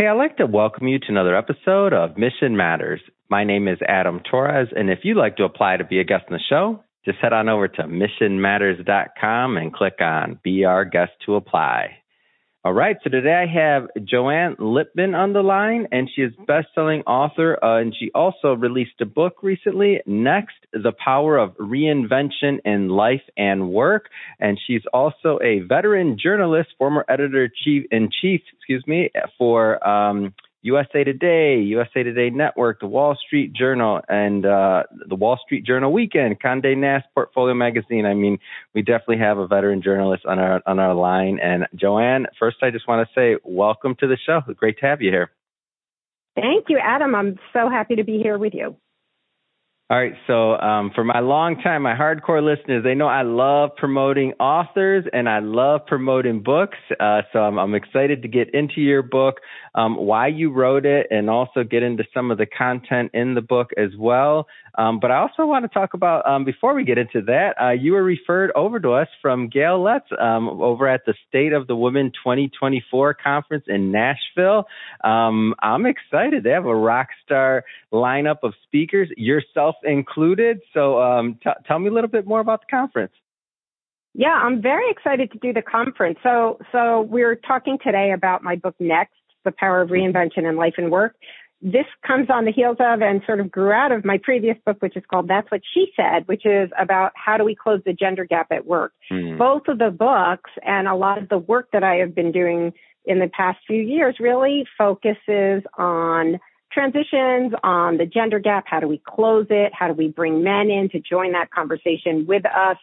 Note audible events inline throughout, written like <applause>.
Hey, I'd like to welcome you to another episode of Mission Matters. My name is Adam Torres, and if you'd like to apply to be a guest on the show, just head on over to missionmatters.com and click on Be Our Guest to Apply. All right, so today I have Joanne Lipman on the line, and she is best-selling author, uh, and she also released a book recently, Next: The Power of Reinvention in Life and Work, and she's also a veteran journalist, former editor chief in chief, excuse me, for um, USA Today, USA Today Network, the Wall Street Journal, and uh, the Wall Street Journal Weekend, Condé Nast Portfolio Magazine. I mean, we definitely have a veteran journalist on our on our line. And Joanne, first, I just want to say welcome to the show. Great to have you here. Thank you, Adam. I'm so happy to be here with you. All right. So, um, for my long time, my hardcore listeners, they know I love promoting authors and I love promoting books. Uh, so I'm, I'm, excited to get into your book, um, why you wrote it, and also get into some of the content in the book as well. Um, but I also want to talk about, um, before we get into that, uh, you were referred over to us from Gail Letts um, over at the State of the Women 2024 conference in Nashville. Um, I'm excited. They have a rock star lineup of speakers, yourself included. So um, t- tell me a little bit more about the conference. Yeah, I'm very excited to do the conference. So, so we're talking today about my book Next: The Power of Reinvention in Life and Work this comes on the heels of and sort of grew out of my previous book, which is called That's What She Said, which is about how do we close the gender gap at work. Mm. Both of the books and a lot of the work that I have been doing in the past few years really focuses on transitions, on the gender gap. How do we close it? How do we bring men in to join that conversation with us?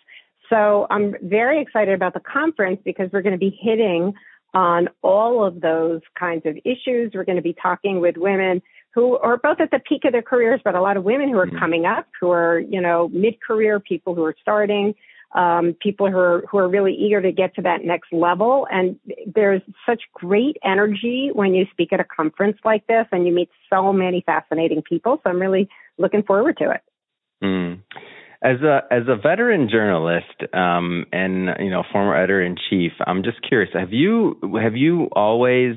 So I'm very excited about the conference because we're going to be hitting on all of those kinds of issues. We're going to be talking with women who are both at the peak of their careers, but a lot of women who are mm-hmm. coming up, who are, you know, mid-career, people who are starting, um, people who are, who are really eager to get to that next level. And there's such great energy when you speak at a conference like this and you meet so many fascinating people. So I'm really looking forward to it. Mm. As a as a veteran journalist um, and you know former editor in chief, I'm just curious. Have you have you always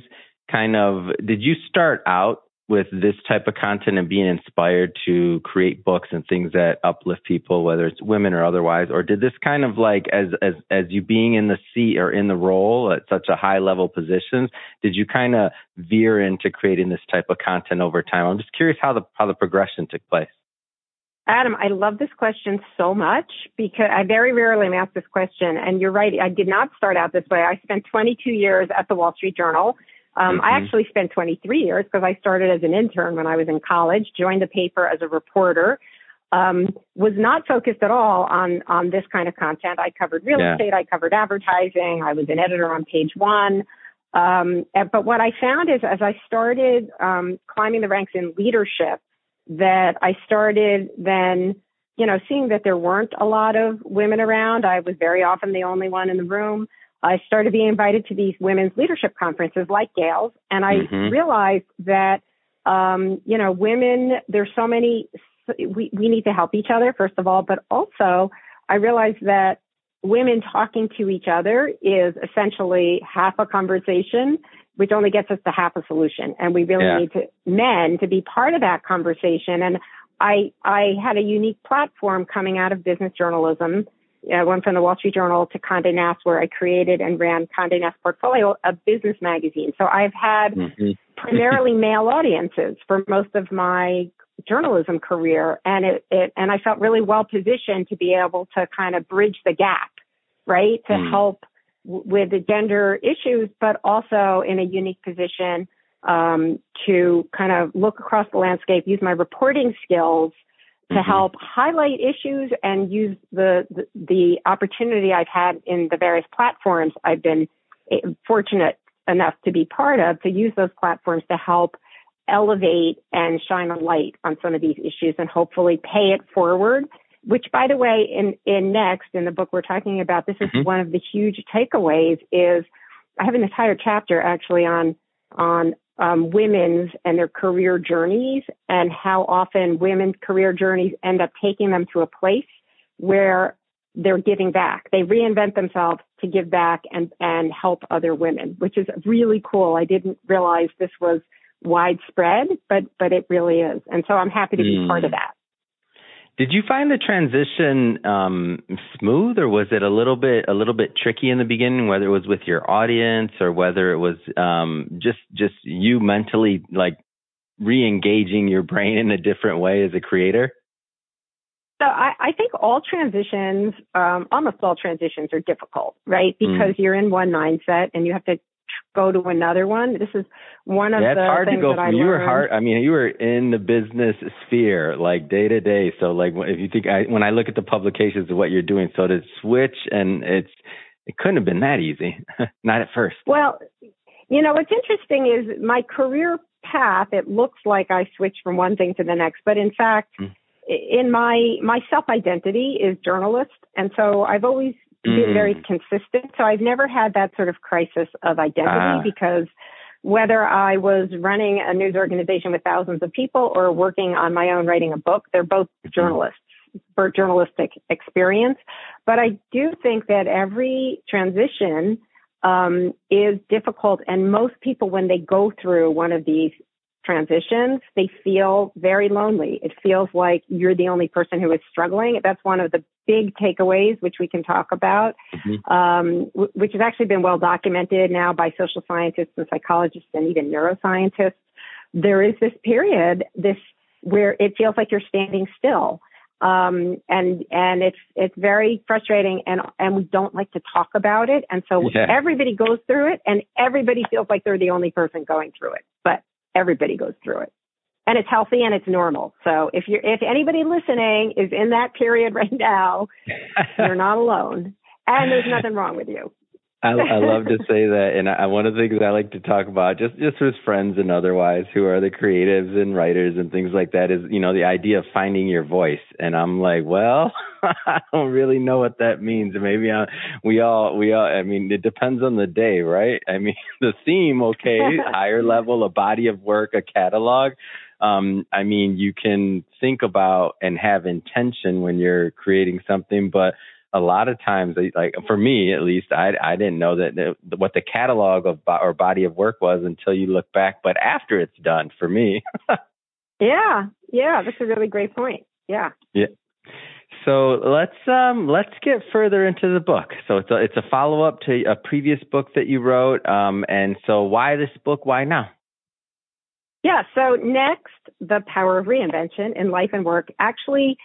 kind of did you start out with this type of content and being inspired to create books and things that uplift people, whether it's women or otherwise, or did this kind of like as as as you being in the seat or in the role at such a high level positions, did you kind of veer into creating this type of content over time? I'm just curious how the how the progression took place. Adam, I love this question so much because I very rarely am asked this question. And you're right, I did not start out this way. I spent 22 years at the Wall Street Journal. Um, mm-hmm. I actually spent 23 years because I started as an intern when I was in college, joined the paper as a reporter, um, was not focused at all on on this kind of content. I covered real yeah. estate, I covered advertising, I was an editor on Page One. Um, but what I found is as I started um, climbing the ranks in leadership, that I started then, you know, seeing that there weren't a lot of women around. I was very often the only one in the room. I started being invited to these women's leadership conferences like Gail's, and I mm-hmm. realized that, um, you know, women, there's so many, we, we need to help each other, first of all, but also I realized that women talking to each other is essentially half a conversation which only gets us to half a solution. And we really yeah. need to men to be part of that conversation. And I I had a unique platform coming out of business journalism. I went from the Wall Street Journal to Condé Nast, where I created and ran Condé Nast Portfolio, a business magazine. So I've had mm-hmm. primarily <laughs> male audiences for most of my journalism career, and it, it and I felt really well positioned to be able to kind of bridge the gap, right, to mm. help with the gender issues, but also in a unique position um, to kind of look across the landscape, use my reporting skills to mm-hmm. help highlight issues and use the, the, the opportunity I've had in the various platforms I've been eh, fortunate enough to be part of to use those platforms to help elevate and shine a light on some of these issues and hopefully pay it forward which by the way, in, in next, in the book we're talking about, this is mm-hmm. one of the huge takeaways is I have an entire chapter actually on, on um, women's and their career journeys and how often women's career journeys end up taking them to a place where they're giving back. They reinvent themselves to give back and, and help other women, which is really cool. I didn't realize this was widespread, but, but it really is. And so I'm happy to be mm. part of that. Did you find the transition um, smooth, or was it a little bit a little bit tricky in the beginning? Whether it was with your audience, or whether it was um, just just you mentally like re-engaging your brain in a different way as a creator? So I, I think all transitions, um, almost all transitions are difficult, right? Mm. Because mm. you're in one mindset and you have to go to another one. This is one of yeah, the hard things to go that from, I you learned. were hard. I mean, you were in the business sphere like day to day. So like if you think I, when I look at the publications of what you're doing, so to switch and it's it couldn't have been that easy, <laughs> not at first. Well, you know what's interesting is my career path. It looks like I switched from one thing to the next, but in fact. Mm in my my self identity is journalist, and so I've always mm. very consistent. So I've never had that sort of crisis of identity ah. because whether I was running a news organization with thousands of people or working on my own writing a book, they're both mm-hmm. journalists for journalistic experience. But I do think that every transition um, is difficult, and most people, when they go through one of these transitions, they feel very lonely. It feels like you're the only person who is struggling. That's one of the big takeaways, which we can talk about, mm-hmm. um, w- which has actually been well documented now by social scientists and psychologists and even neuroscientists. There is this period, this where it feels like you're standing still. Um, and and it's it's very frustrating, and and we don't like to talk about it, and so yeah. everybody goes through it, and everybody feels like they're the only person going through it. But everybody goes through it. And it's healthy and it's normal. So if you're if anybody listening is in that period <laughs> right now, you're not alone. And there's nothing wrong with you. I, I love to <laughs> say that, and I, one of the things I like to talk about, just just with friends and otherwise, who are the creatives and writers and things like that, is you know the idea of finding your voice. And I'm like, well, <laughs> I don't really know what that means. Maybe I, we all we all. I mean, it depends on the day, right? I mean, <laughs> the theme, okay, higher level, a body of work, a catalog. Um, I mean, you can think about and have intention when you're creating something, but a lot of times, like for me at least, I I didn't know that the, what the catalog of or body of work was until you look back. But after it's done, for me. <laughs> yeah, yeah, that's a really great point. Yeah. Yeah. So let's um let's get further into the book. So it's a it's a follow up to a previous book that you wrote. Um, and so why this book? Why now? Yeah. So next, the power of reinvention in life and work actually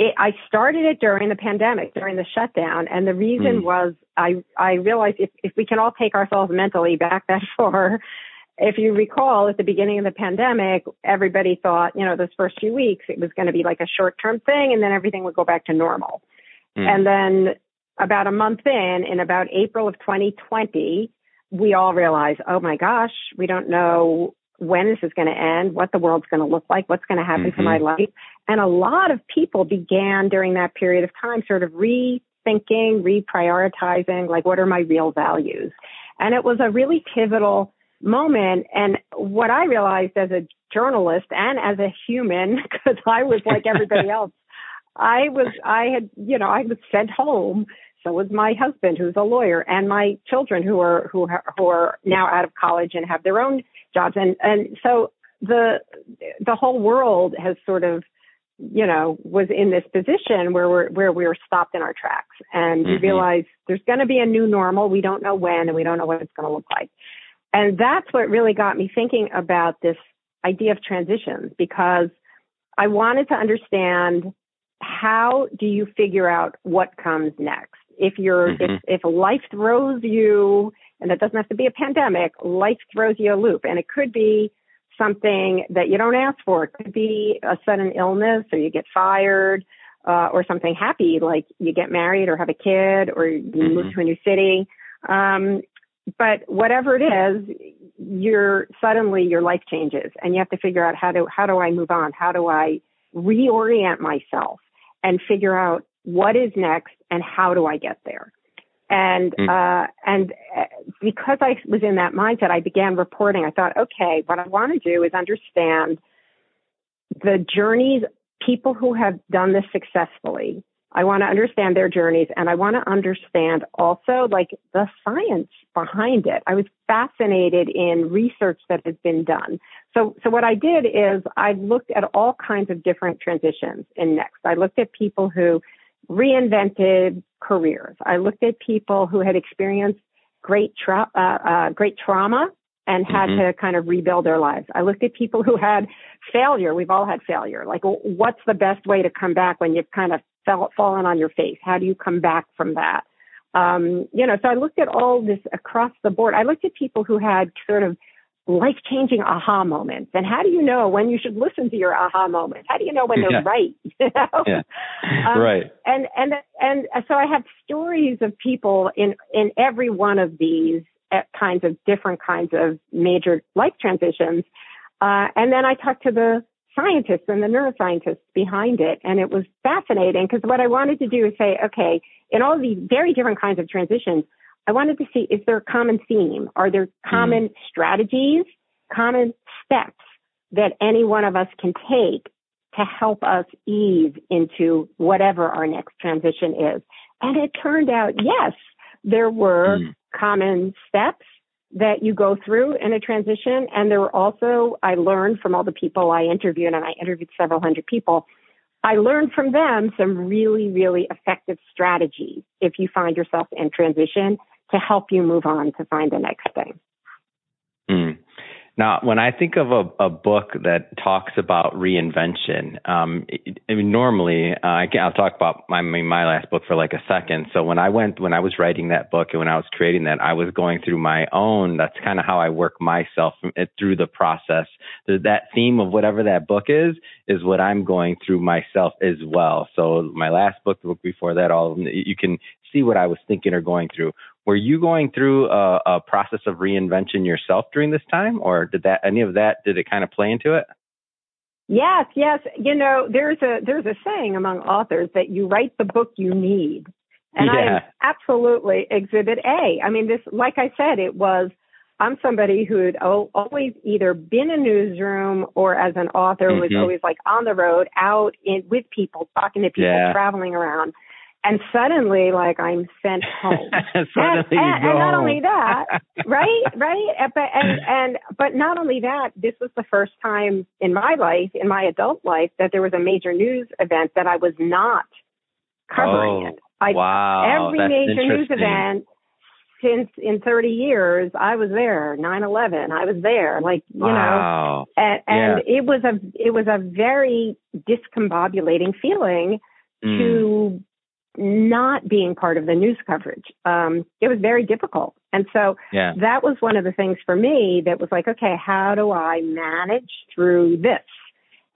it, I started it during the pandemic, during the shutdown, and the reason mm. was I I realized if if we can all take ourselves mentally back <laughs> that far, if you recall at the beginning of the pandemic, everybody thought you know those first few weeks it was going to be like a short term thing, and then everything would go back to normal, mm. and then about a month in, in about April of 2020, we all realized, oh my gosh, we don't know when this is going to end, what the world's going to look like, what's going to happen mm-hmm. to my life. And a lot of people began during that period of time sort of rethinking, reprioritizing, like, what are my real values? And it was a really pivotal moment. And what I realized as a journalist and as a human, <laughs> because I was like everybody <laughs> else, I was, I had, you know, I was sent home. So was my husband, who's a lawyer, and my children, who are who are, who are now out of college and have their own jobs. And and so the the whole world has sort of you know was in this position where we're where we were stopped in our tracks and mm-hmm. we realize there's going to be a new normal we don't know when and we don't know what it's going to look like and that's what really got me thinking about this idea of transitions because i wanted to understand how do you figure out what comes next if you're mm-hmm. if if life throws you and that doesn't have to be a pandemic, life throws you a loop. And it could be something that you don't ask for. It could be a sudden illness or you get fired uh, or something happy like you get married or have a kid or you mm-hmm. move to a new city. Um, but whatever it is, you're suddenly your life changes and you have to figure out how to how do I move on? How do I reorient myself and figure out what is next and how do I get there? And mm. uh, and uh, because I was in that mindset, I began reporting. I thought, okay, what I want to do is understand the journeys people who have done this successfully I want to understand their journeys and I want to understand also like the science behind it. I was fascinated in research that has been done. So, so what I did is I looked at all kinds of different transitions in Next. I looked at people who reinvented careers. I looked at people who had experienced great tra- uh, uh, great trauma and had mm-hmm. to kind of rebuild their lives. I looked at people who had failure. We've all had failure. Like, what's the best way to come back when you've kind of fell, fallen on your face? How do you come back from that? Um, you know, so I looked at all this across the board. I looked at people who had sort of life changing aha moments. And how do you know when you should listen to your aha moments? How do you know when they're yeah. right? <laughs> You know? Yeah. Um, right. And, and, and so I have stories of people in, in every one of these uh, kinds of different kinds of major life transitions. Uh, and then I talked to the scientists and the neuroscientists behind it. And it was fascinating because what I wanted to do is say, okay, in all these very different kinds of transitions, I wanted to see is there a common theme? Are there common mm. strategies, common steps that any one of us can take to help us ease into whatever our next transition is? And it turned out, yes, there were mm. common steps that you go through in a transition. And there were also, I learned from all the people I interviewed, and I interviewed several hundred people. I learned from them some really, really effective strategies if you find yourself in transition to help you move on to find the next thing. Mm. Now, when I think of a, a book that talks about reinvention, um, I mean, normally uh, I will talk about my my last book for like a second. So when I went when I was writing that book and when I was creating that, I was going through my own. That's kind of how I work myself through the process. That theme of whatever that book is is what I'm going through myself as well. So my last book, the book before that, all you can see what I was thinking or going through. Were you going through a, a process of reinvention yourself during this time, or did that any of that did it kind of play into it? Yes, yes. You know, there's a there's a saying among authors that you write the book you need. And yeah. I absolutely exhibit A. I mean, this, like I said, it was, I'm somebody who had always either been in a newsroom or as an author mm-hmm. was always like on the road, out in, with people, talking to people, yeah. traveling around and suddenly like i'm sent <laughs> home. And, and, and, not only that <laughs> right right? But and and but not only that this was the first time in my life in my adult life that there was a major news event that i was not covering oh, it. I, wow. Every That's major news event since in 30 years i was there 9-11 i was there like you wow. know and, and yeah. it was a it was a very discombobulating feeling mm. to not being part of the news coverage. Um, it was very difficult. And so yeah. that was one of the things for me that was like, okay, how do I manage through this?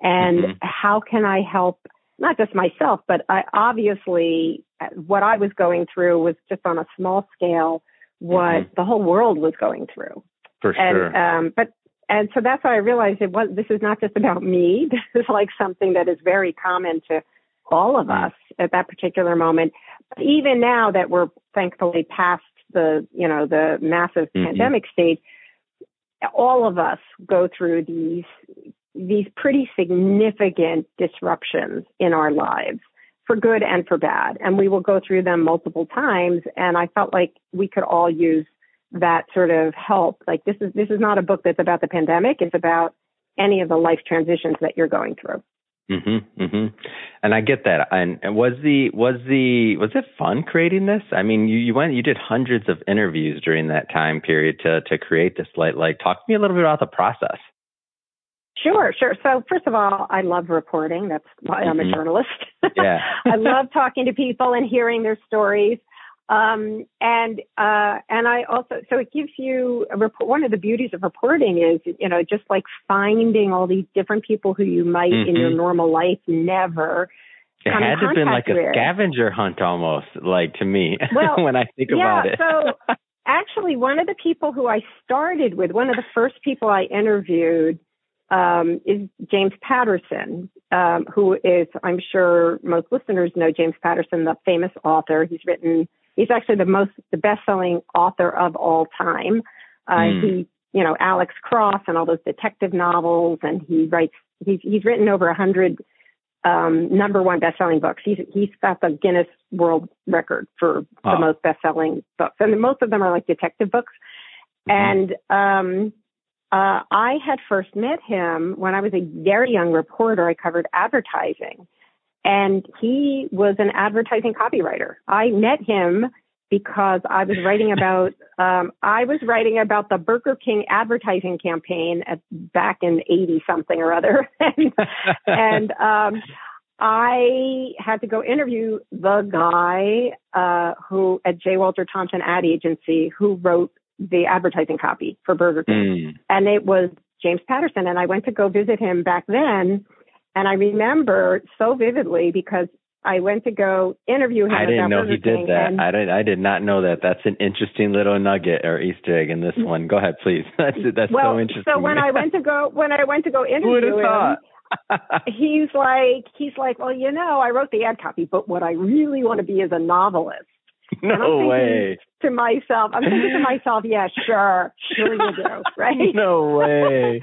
And mm-hmm. how can I help not just myself, but I obviously what I was going through was just on a small scale what mm-hmm. the whole world was going through. For sure. And, um, but and so that's why I realized it was this is not just about me. <laughs> This is like something that is very common to all of us at that particular moment. But even now that we're thankfully past the, you know, the massive mm-hmm. pandemic stage, all of us go through these these pretty significant disruptions in our lives for good and for bad. And we will go through them multiple times. And I felt like we could all use that sort of help. Like this is this is not a book that's about the pandemic. It's about any of the life transitions that you're going through. Mhm. Mhm. And I get that. And, and was the was the was it fun creating this? I mean, you you went you did hundreds of interviews during that time period to to create this like like talk to me a little bit about the process. Sure, sure. So first of all, I love reporting. That's why I'm mm-hmm. a journalist. <laughs> Yeah. I love talking to people and hearing their stories. Um, and uh, and I also so it gives you a report. One of the beauties of reporting is you know just like finding all these different people who you might mm-hmm. in your mm-hmm. normal life never. It had to have been like a scavenger hunt almost, like to me, well, <laughs> when I think yeah, about it. so actually, one of the people who I started with, one of the first people I interviewed, um, is James Patterson, um, who is, I'm sure most listeners know James Patterson, the famous author. He's written He's actually the most, the best-selling author of all time. Uh, mm. He, you know, Alex Cross and all those detective novels, and he writes. He's he's written over a hundred um, number one best-selling books. He's he's got the Guinness World Record for the Oh. most best-selling books, and most of them are like detective books. Mhm. And um, uh, I had first met him when I was a very young reporter. I covered advertising, and he was an advertising copywriter. I met him because I was writing <laughs> about um, I was writing about the Burger King advertising campaign at, back in eighty something or other, <laughs> and, and um, I had to go interview the guy uh, who at J. Walter Thompson Ad Agency who wrote the advertising copy for Burger King, Mm. and it was James Patterson. And I went to go visit him back then, and I remember so vividly because I went to go interview him. I didn't know he did that. I did. I did not know that. That's an interesting little nugget or Easter egg in this mm-hmm. one. Go ahead, please. <laughs> That's that's well, so interesting. so when I went to go when I went to go interview him, <laughs> he's like he's like, well, you know, I wrote the ad copy, but what I really want to be is a novelist. No way. To myself, I'm thinking to myself, yeah, sure, sure you do, <laughs> right? No way.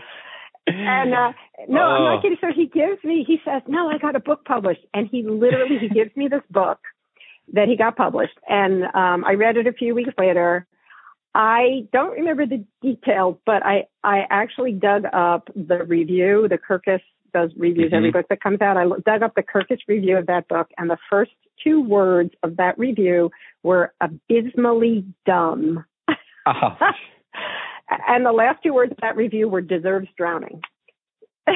And uh, no, I'm Oh. not kidding. So he gives me, he says, no, I got a book published, and he literally he gives me this book that he got published, and um, I read it a few weeks later. I don't remember the details, but I I actually dug up the review. The Kirkus does reviews every Mhm. book that comes out. I dug up the Kirkus review of that book, and the first two words of that review were abysmally dumb. Ouch. <laughs> and the last two words of that review were deserves drowning.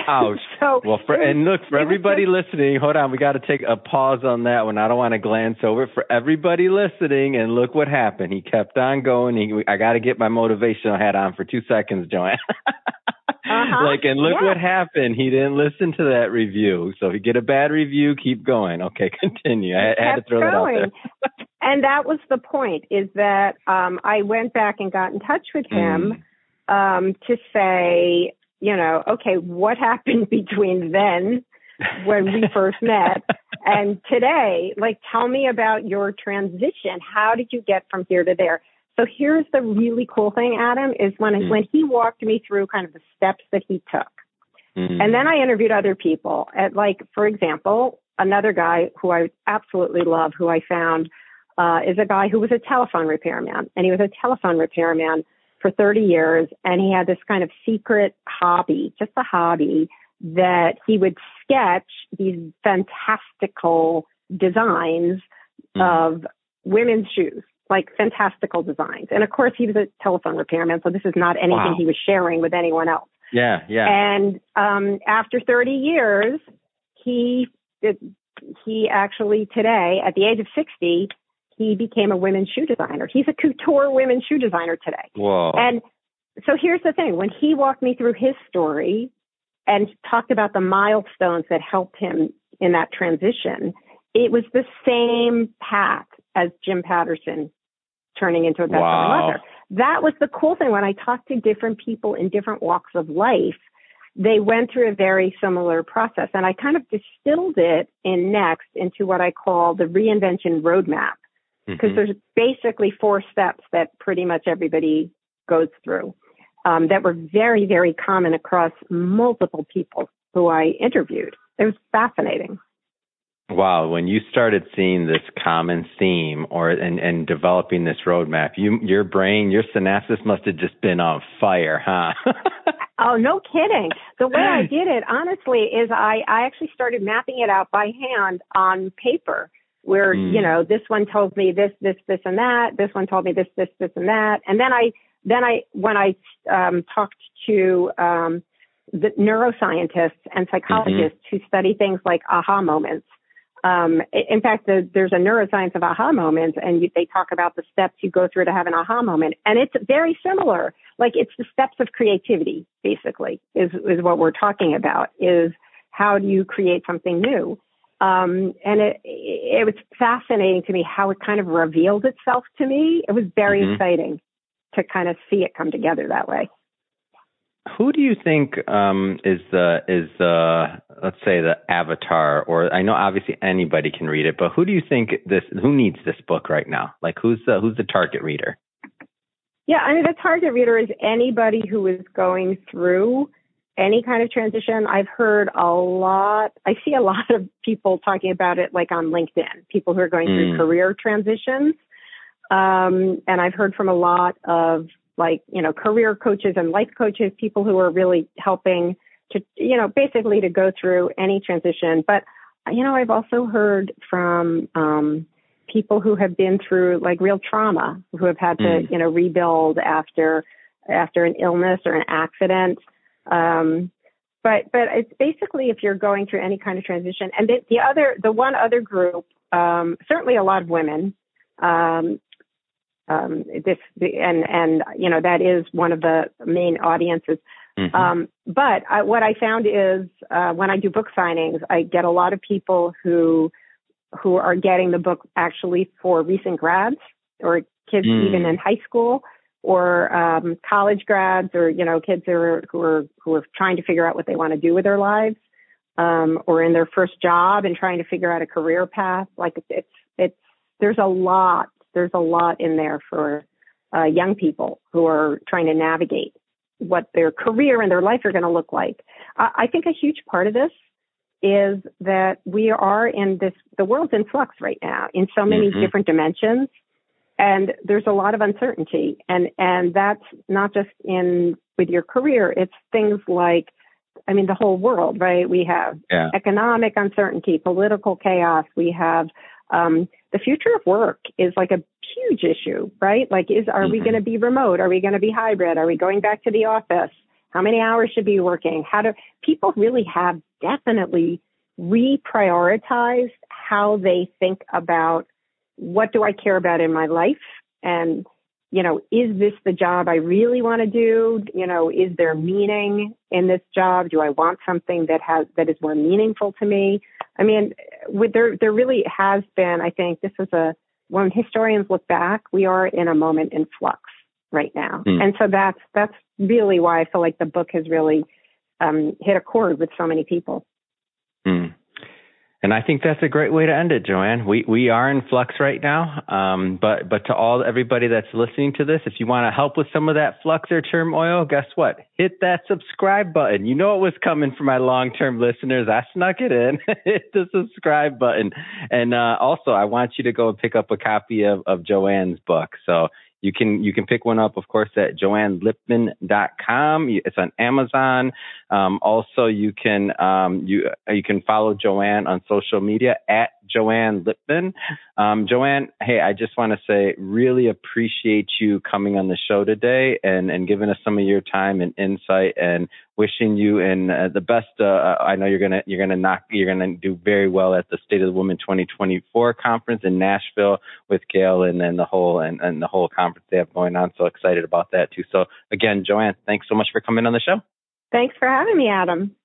Ouch. <laughs> so Well, for, and look for everybody just- listening. Hold on, we got to take a pause on that one. I don't want to glance over. For everybody listening, and look what happened. He kept on going. He, I got to get my motivational hat on for two seconds, Joanne. <laughs> Uh-huh. Like, and look Yeah. what happened. He didn't listen to that review. So if you get a bad review, keep going. Okay, <laughs> continue. I, I had to throw that out there. And that was the point is that um, I went back and got in touch with him um, to say, you know, okay, what <laughs> happened between then when we first met <laughs> and today? Like, tell me about your transition. How did you get from here to there? So here's the really cool thing, Adam, is when Mm. when he walked me through kind of the steps that he took. Mm. And then I interviewed other people. At like, for example, another guy who I absolutely love, who I found uh, is a guy who was a telephone repairman, and he was a telephone repairman for 30 years, and he had this kind of secret hobby, just a hobby, that he would sketch these fantastical designs Mm. of women's shoes, like fantastical designs. And of course, he was a telephone repairman, so this is not anything Wow. he was sharing with anyone else. yeah, yeah. And um, after 30 years, he he actually today, at the age of 60, he became a women's shoe designer. He's a couture women's shoe designer today. Whoa. And so here's the thing: when he walked me through his story and talked about the milestones that helped him in that transition, it was the same path as Jim Patterson turning into a best-selling Wow. author. That was the cool thing when I talked to different people in different walks of life. They went through a very similar process, and I kind of distilled it in next into what I call the reinvention roadmap because Mhm. there's basically four steps that pretty much everybody goes through um, that were very, very common across multiple people who I interviewed. It was fascinating. Wow, when you started seeing this common theme or and, and developing this roadmap, you your brain, your synapses must have just been on fire, huh? <laughs> Oh, no kidding. The way I <laughs> did it, honestly, is I, I actually started mapping it out by hand on paper where, Mm. you know, this one told me this, this, this, and that. This one told me this, this, this, and that. And then I, then I, when I um, talked to um, the neuroscientists and psychologists who study things like aha moments, um, in fact, the, there's a neuroscience of aha moments, and you, they talk about the steps you go through to have an aha moment, and it's very similar. Like it's the steps of creativity, basically, is is what we're talking about. Is how do you create something new? Um, and it it was fascinating to me how it kind of revealed itself to me. It was very Mhm. exciting to kind of see it come together that way. Who do you think um, is the is the let's say the avatar or I know obviously anybody can read it, but who do you think this who needs this book right now? Like who's the who's the target reader? Yeah, I mean, the target reader is anybody who is going through any kind of transition. I've heard a lot, I see a <laughs> lot of people talking about it like on LinkedIn, people who are going mm. through career transitions. Um, and I've heard from a lot of like, you know, career coaches and life coaches, people who are really helping to, you know, basically to go through any transition. But, you know, I've also heard from, um, people who have been through like real trauma, who have had to, mm. you know, rebuild after, after an illness or an accident. Um, but, but it's basically if you're going through any kind of transition. And the, the other, the one other group, um, certainly a lot of women, um, um, this and and you know that is one of the main audiences. Mm-hmm. Um, but I, what I found is uh, when I do book signings, I get a lot of people who who are getting the book actually for recent grads or kids mm. even in high school or um, college grads or you know kids who are who are who are trying to figure out what they want to do with their lives um, or in their first job and trying to figure out a career path. Like it's it's, it's there's a lot there's a lot in there for uh, young people who are trying to navigate what their career and their life are going to look like. I, I think a huge part of this is that we are in this, the world's in flux right now in so many mm-hmm. different dimensions. And there's a lot of uncertainty. And, and that's not just in with your career. It's things like, I mean, the whole world, right? We have yeah. economic uncertainty, political chaos. We have um, the future of work is like a huge issue, right? Like, is are mm-hmm. we going to be remote? Are we going to be hybrid? Are we going back to the office? How many hours should be working? How do people really have definitely reprioritized how they think about what do I care about in my life and you know, is this the job I really want to do? You know, is there meaning in this job? Do I want something that has that is more meaningful to me? I mean, with, there there really has been. I think this is a when historians look back, we are in a moment in flux right now, mm. and so that's that's really why I feel like the book has really um, hit a chord with so many people. And I think that's a great way to end it, Joanne. We we are in flux right now, um, but but to all everybody that's listening to this, if you want to help with some of that flux or turmoil, guess what? Hit that subscribe button. You know it was coming for my long term listeners. I snuck it in. <laughs> Hit the subscribe button, and uh, also I want you to go and pick up a copy of of Joanne's book. So you can you can pick one up, of course, at joannelipman.com. It's on Amazon. Um, also, you can um, you you can follow Joanne on social media at Joanne Lipman. Um, Joanne, hey, I just want to say really appreciate you coming on the show today and and giving us some of your time and insight and wishing you and uh, the best. Uh, uh, I know you're gonna you're gonna knock you're gonna do very well at the State of the Woman 2024 conference in Nashville with Gail and then the whole and, and the whole conference they have going on. So excited about that too. So again, Joanne, thanks so much for coming on the show. Thanks for having me, Adam.